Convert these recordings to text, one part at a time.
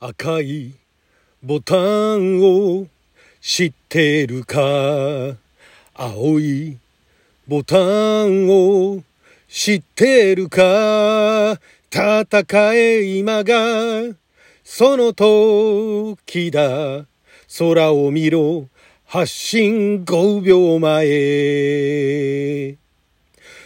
赤いボタンを知ってるか？青いボタンを知ってるか？戦え今がその時だ。空を見ろ。発進5秒前。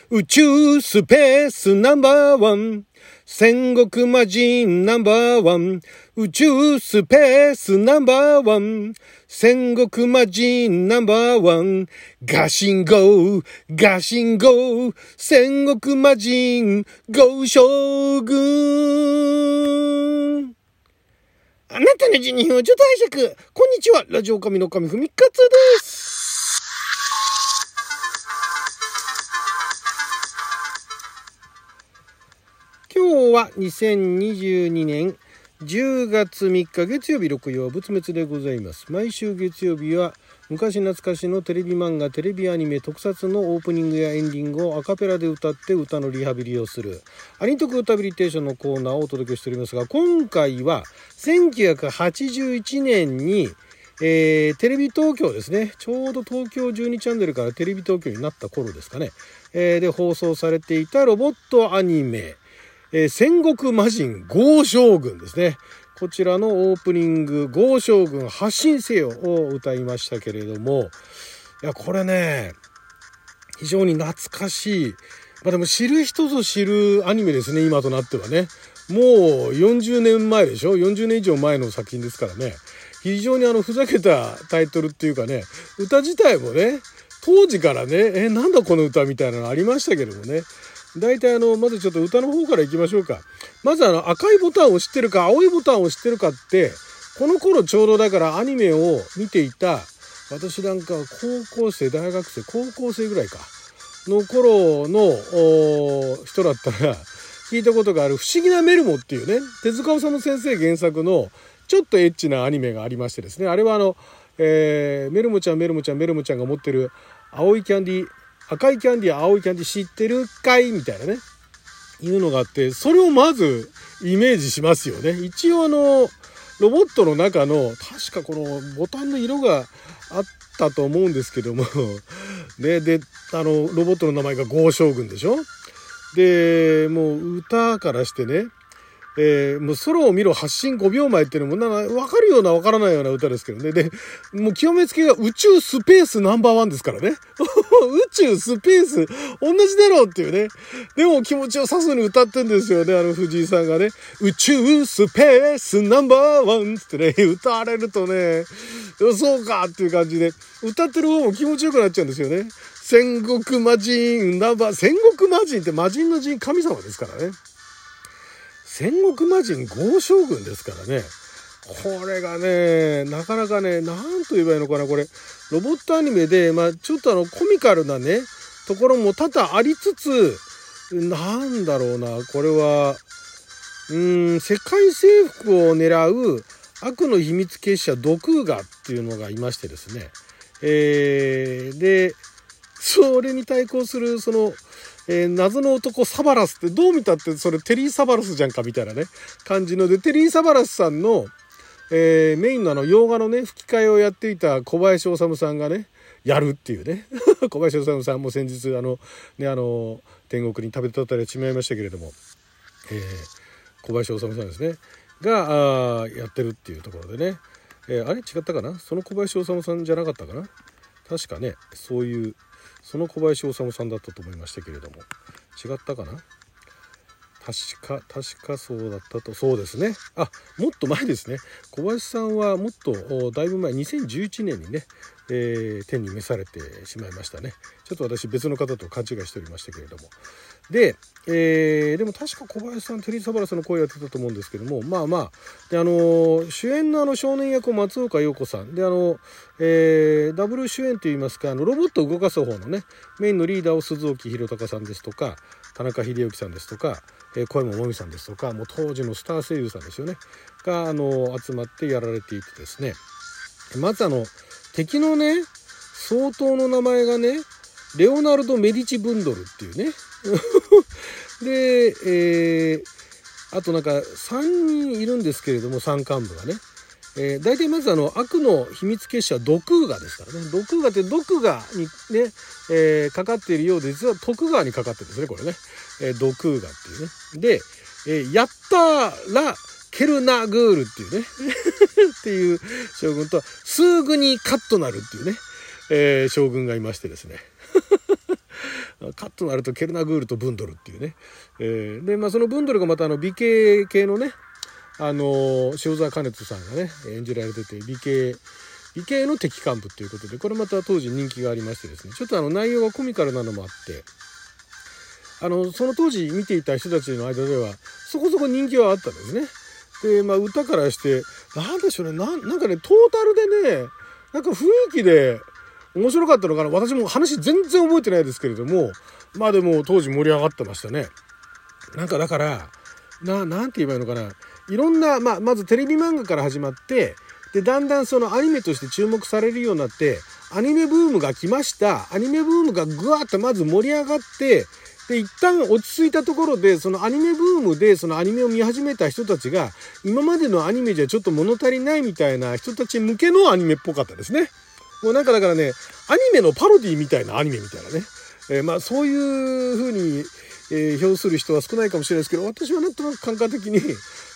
宇宙スペースナンバーワン。戦国魔人ナンバーワン。宇宙スペースナンバーワン。戦国魔人ナンバーワン。ガシンゴー、ガシンゴー。戦国魔人、ゴー将軍。あなたの辞任をちょっと拝借。こんにちは。ラジオ神の神ふみかつです。は2022年10月3日月曜日6曜仏滅でございます。毎週月曜日は昔懐かしのテレビ漫画、テレビアニメ特撮のオープニングやエンディングをアカペラで歌って歌のリハビリをするアニトク歌ビリテーションのコーナーをお届けしておりますが、今回は1981年にえー、テレビ東京ですね。ちょうど東京12チャンネルからテレビ東京になった頃ですかね。えー、で放送されていたロボットアニメ、えー、戦国魔人豪将軍ですね。こちらのオープニング、豪将軍発信せよを歌いましたけれども、いや、これね、非常に懐かしい。まあでも知る人ぞ知るアニメですね、今となってはね。もう40年前でしょ ?40 年以上前の作品ですからね。非常にあの、ふざけたタイトルっていうかね、歌自体もね、当時からね、え、なんだこの歌みたいなのありましたけどもね。大体あの、まずちょっと歌の方からいきましょうか。まずあの、赤いボタンを知ってるか、青いボタンを知ってるかって、この頃ちょうどだからアニメを見ていた、私なんか高校生、大学生、高校生ぐらいか、の頃の人だったら、聞いたことがある不思議なメルモっていうね、手塚治虫先生原作のちょっとエッチなアニメがありましてですね、あれはあの、えー、メルモちゃん、メルモちゃん、メルモちゃんが持ってる青いキャンディー、赤いキャンディー、青いキャンディー知ってるかい？みたいなね。いうのがあって、それをまずイメージしますよね。一応あの、ロボットの中の、確かこのボタンの色があったと思うんですけども、ね、で、あの、ロボットの名前が豪将軍でしょ？で、もう歌からしてね、えー、もう空を見ろ発信5秒前っていうのもなんか分かるような分からないような歌ですけどね。で、もう極めつけが宇宙スペースナンバーワンですからね。宇宙スペース同じだろうっていうね。でも気持ちをさすに歌ってんですよね、あの藤井さんがね。宇宙スペースナンバーワンってね、歌われるとね、そうかっていう感じで、歌ってる方も気持ちよくなっちゃうんですよね。戦国魔人ナンバー、戦国魔人って魔人の人神様ですからね。戦国魔人豪将軍ですからね。これがね、なかなかね、なんと言えばいいのかな、これ。ロボットアニメで、まあ、ちょっとあの、コミカルなね、ところも多々ありつつ、なんだろうな、これは、うん、世界征服を狙う悪の秘密結社ドクーガっていうのがいましてですね。えー、で、それに対抗する、その、えー、謎の男サバラスってどう見たってそれテリー・サバラスじゃんかみたいなね、感じの。で、テリー・サバラスさんの、えー、メインのあの、洋画のね、吹き替えをやっていた小林修さんがね、やるっていうね。小林修さんも先日、あの、ね、あの、天国に食べたたりしまいましたけれども、えー、小林修さんですね、が、あやってるっていうところでね、えー、あれ違ったかな？その小林修さんじゃなかったかな？確かね、そういう、その小林修さんだったと思いましたけれども。違ったかな？確か確かそうだったとそうですね。あもっと前ですね。小林さんはもっとだいぶ前2011年にね、えー、天に召されてしまいましたね。ちょっと私別の方と勘違いしておりましたけれども。で、えー、でも確か小林さんテリー・サバラさんの声やってたと思うんですけどもまあまあ。であの主演のあの少年役を松岡洋子さん。であの、えー、ダブル主演といいますかあのロボットを動かす方のねメインのリーダーを鈴木宏隆さんですとか田中秀之さんですとか、えー、小山もみさんですとかもう当時のスター声優さんですよね。があの集まってやられていてですね。まずあの敵のね相当の名前がねレオナルド・メディチ・ブンドルっていうね。で、えー、あとなんか3人いるんですけれども山間部がね。えー、大体まずあの悪の秘密結社毒ガですからね。毒ガって毒ガにね、えー、かかっているようで実は徳川にかかってるんですねこれね、えー、毒ガっていうね。で、えー、やったらケルナグールっていうね。っていう将軍とすぐにカットなるっていうね、え、将軍がいましてですね。カットなるとケルナグールとブンドルっていうね、えー、でまあそのブンドルがまたあの美形系のねあの塩沢兼人さんがね演じられてて美形美形の敵幹部っていうことでこれまた当時人気がありましてですね。ちょっとあの内容がコミカルなのもあってあのその当時見ていた人たちの間ではそこそこ人気はあったんですね。でまあ歌からして何でしょうね。なんかねトータルでねなんか雰囲気で面白かったのかな？私も話全然覚えてないですけれどもまあでも当時盛り上がってましたね。なんかだからななんて言えばいいのかな？いろんな、まあ、まずテレビ漫画から始まってでだんだんそのアニメとして注目されるようになってアニメブームが来ましたアニメブームがぐわっとまず盛り上がってで一旦落ち着いたところでそのアニメブームでそのアニメを見始めた人たちが今までのアニメじゃちょっと物足りないみたいな人たち向けのアニメっぽかったですね。もうなんかだからねアニメのパロディみたいなアニメみたいなね、えー、まあそういう風にえー、評する人は少ないかもしれないですけど私はなんとなく感覚的に、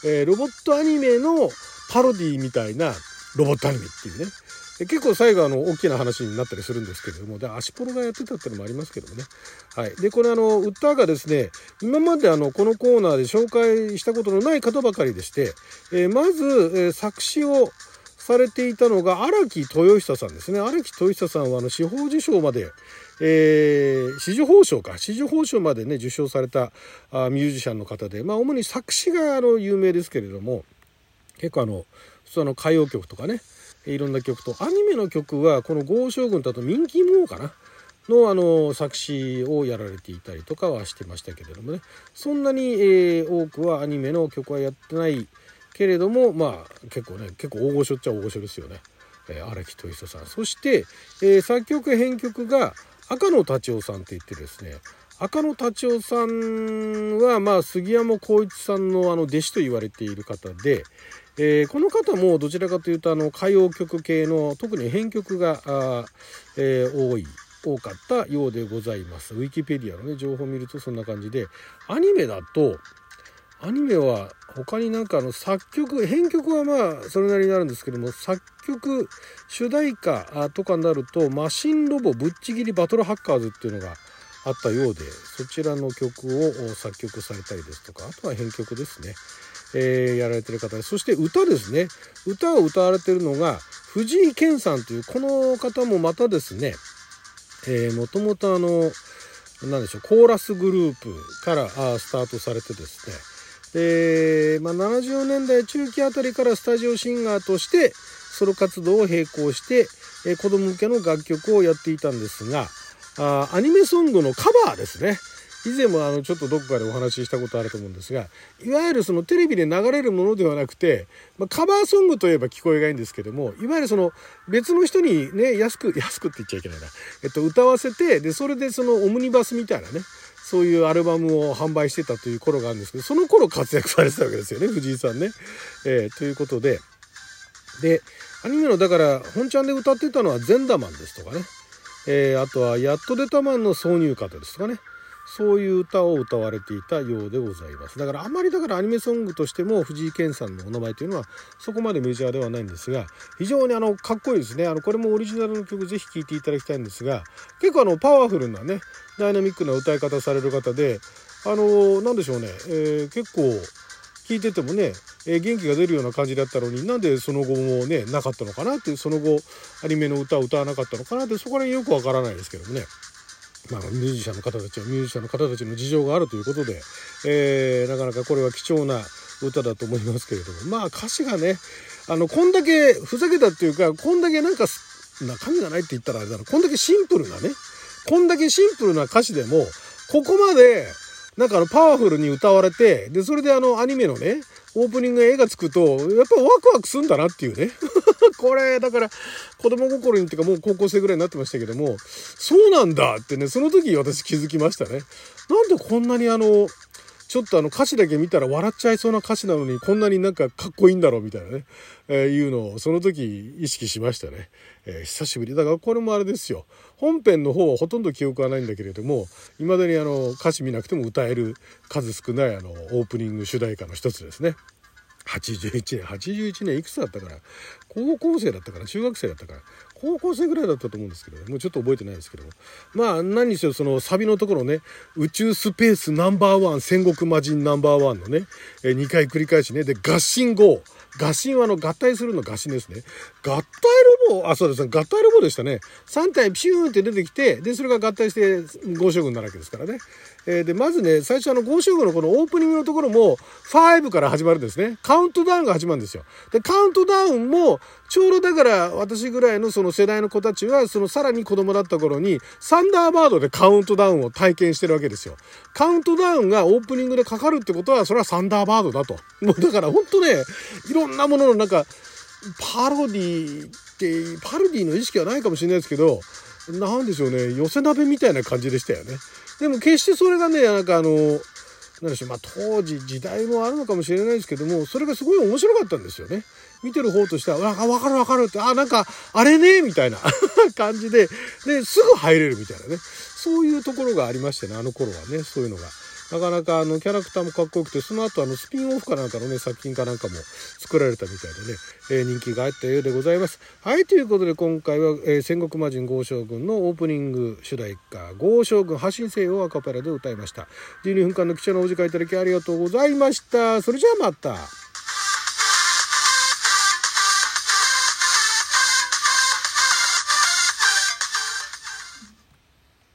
えー、ロボットアニメのパロディみたいなロボットアニメっていうね。結構最後あの大きな話になったりするんですけれどもでアシポロがやってたってのもありますけどもね。はい、でこれあの歌がですね今まであのこのコーナーで紹介したことのない方ばかりでして、えー、まず、えー、作詞をされていたのが荒木豊久さんですね。荒木豊久さんはあの司法受賞まで、えー、紫綬褒章か。紫綬褒章までね受賞されたあミュージシャンの方でまあ主に作詞があの有名ですけれども結構あの普通の歌謡曲とかねいろんな曲とアニメの曲はこの豪将軍だとミンキーモーかなのあの作詞をやられていたりとかはしてましたけれどもね。そんなに、えー、多くはアニメの曲はやってないけれどもまあ結構ね結構大御所っちゃ大御所ですよね、えー、荒木と人さんそして、えー、作曲編曲が赤野達夫さんって言ってですね赤野達夫さんは、まあ、杉山浩一さんのあの弟子と言われている方で、えー、この方もどちらかというとあの歌謡曲系の特に編曲があ、えー、多い多かったようでございます。ウィキペディアのね情報を見るとそんな感じでアニメだとアニメは他になんかあの作曲編曲はまあそれなりになるんですけども作曲主題歌とかになるとマシンロボぶっちぎりバトルハッカーズっていうのがあったようでそちらの曲を作曲されたりですとかあとは編曲ですね、えー、やられてる方でそして歌ですね。歌を歌われてるのが藤井健さんというこの方もまたですねもともとあの何でしょうコーラスグループからあスタートされてですねで、まあ、70年代中期あたりからスタジオシンガーとしてソロ活動を並行して、えー、子供向けの楽曲をやっていたんですがあアニメソングのカバーですね。以前もあのちょっとどこかでお話ししたことあると思うんですがいわゆるそのテレビで流れるものではなくて、まあ、カバーソングといえば聞こえがいいんですけどもいわゆるその別の人にね安く安くって言っちゃいけないな、えっと、歌わせてでそれでそのオムニバスみたいなねそういうアルバムを販売してたという頃があるんですけど、その頃活躍されてたわけですよね、藤井さんね。えー、ということで、で、アニメのだから、本ちゃんで歌ってたのはゼンダマンですとかね、えー、あとはやっと出たマンの挿入歌ですとかね、そういう歌を歌われていたようでございます。だからあまりだからアニメソングとしても藤井健さんのお名前というのはそこまでメジャーではないんですが、非常にあのかっこいいですね。あのこれもオリジナルの曲ぜひ聴いていただきたいんですが、結構あのパワフルなね、ダイナミックな歌い方される方で、あのなんでしょうね、えー、結構聞いててもね、えー、元気が出るような感じだったのになんでその後もねなかったのかなってその後アニメの歌を歌わなかったのかなってそこら辺よくわからないですけどもね。まあ、ミュージシャンの方たちはミュージシャンの方たちの事情があるということで、えー、なかなかこれは貴重な歌だと思いますけれども。まあ歌詞がねあのこんだけふざけたっていうかこんだけなんか中身がないって言ったらあれだな。こんだけシンプルなねこんだけシンプルな歌詞でもここまでなんかあのパワフルに歌われてでそれであのアニメのねオープニング絵がつくとやっぱワクワクすんだなっていうね これ、だから、子供心にっていうかもう高校生ぐらいになってましたけども、そうなんだってね、その時私気づきましたね。なんでこんなにあの、ちょっとあの歌詞だけ見たら笑っちゃいそうな歌詞なのにこんなになんかかっこいいんだろうみたいなね、えー、いうのをその時意識しましたね。えー、久しぶり。だからこれもあれですよ。本編の方はほとんど記憶はないんだけれども、未だにあの歌詞見なくても歌える数少ないあのオープニング主題歌の一つですね。81年、81年いくつだったから、高校生だったから、中学生だったから、高校生ぐらいだったと思うんですけど、もうちょっと覚えてないですけど。まあ何にせよそのサビのところね、宇宙スペースナンバーワン、戦国魔人ナンバーワンのね、え2回繰り返しね、で、合心号。合心はあの合体するの合心ですね。合体ロボ、あ、そうですね。合体ロボでしたね。3体ピューンって出てきて、で、それが合体して合将軍なるわけですからね。えー、で、まずね、最初あの合将軍のこのオープニングのところも、5から始まるんですね。カウントダウンが始まるんですよ。で、カウントダウンも、ちょうどだから私ぐらいのその世代の子たちは、そのさらに子供だった頃に、サンダーバードでカウントダウンを体験してるわけですよ。カウントダウンがオープニングでかかるってことは、それはサンダーバードだと。もうだから本当ね、いろんなもののなんか、パロディって、パロディの意識はないかもしれないですけど、なんでしょうね、寄せ鍋みたいな感じでしたよね。でも決してそれがね、なんかあの、なんでしょう、まあ当時時代もあるのかもしれないですけども、それがすごい面白かったんですよね。見てる方としては、わかるわかるって、あ、なんか、あれね、みたいな 感じで、で、すぐ入れるみたいなね。そういうところがありましてね、あの頃はね、そういうのが。なかなかあのキャラクターもかっこよくて、その後あのスピンオフかなんかのね、作品かなんかも作られたみたいでね、えー、人気があったようでございます。はい、ということで今回は、えー、戦国魔人豪将軍のオープニング主題歌、豪将軍発信せをアカペラで歌いました。12分間の貴重なお時間いただきありがとうございました。それじゃあまた。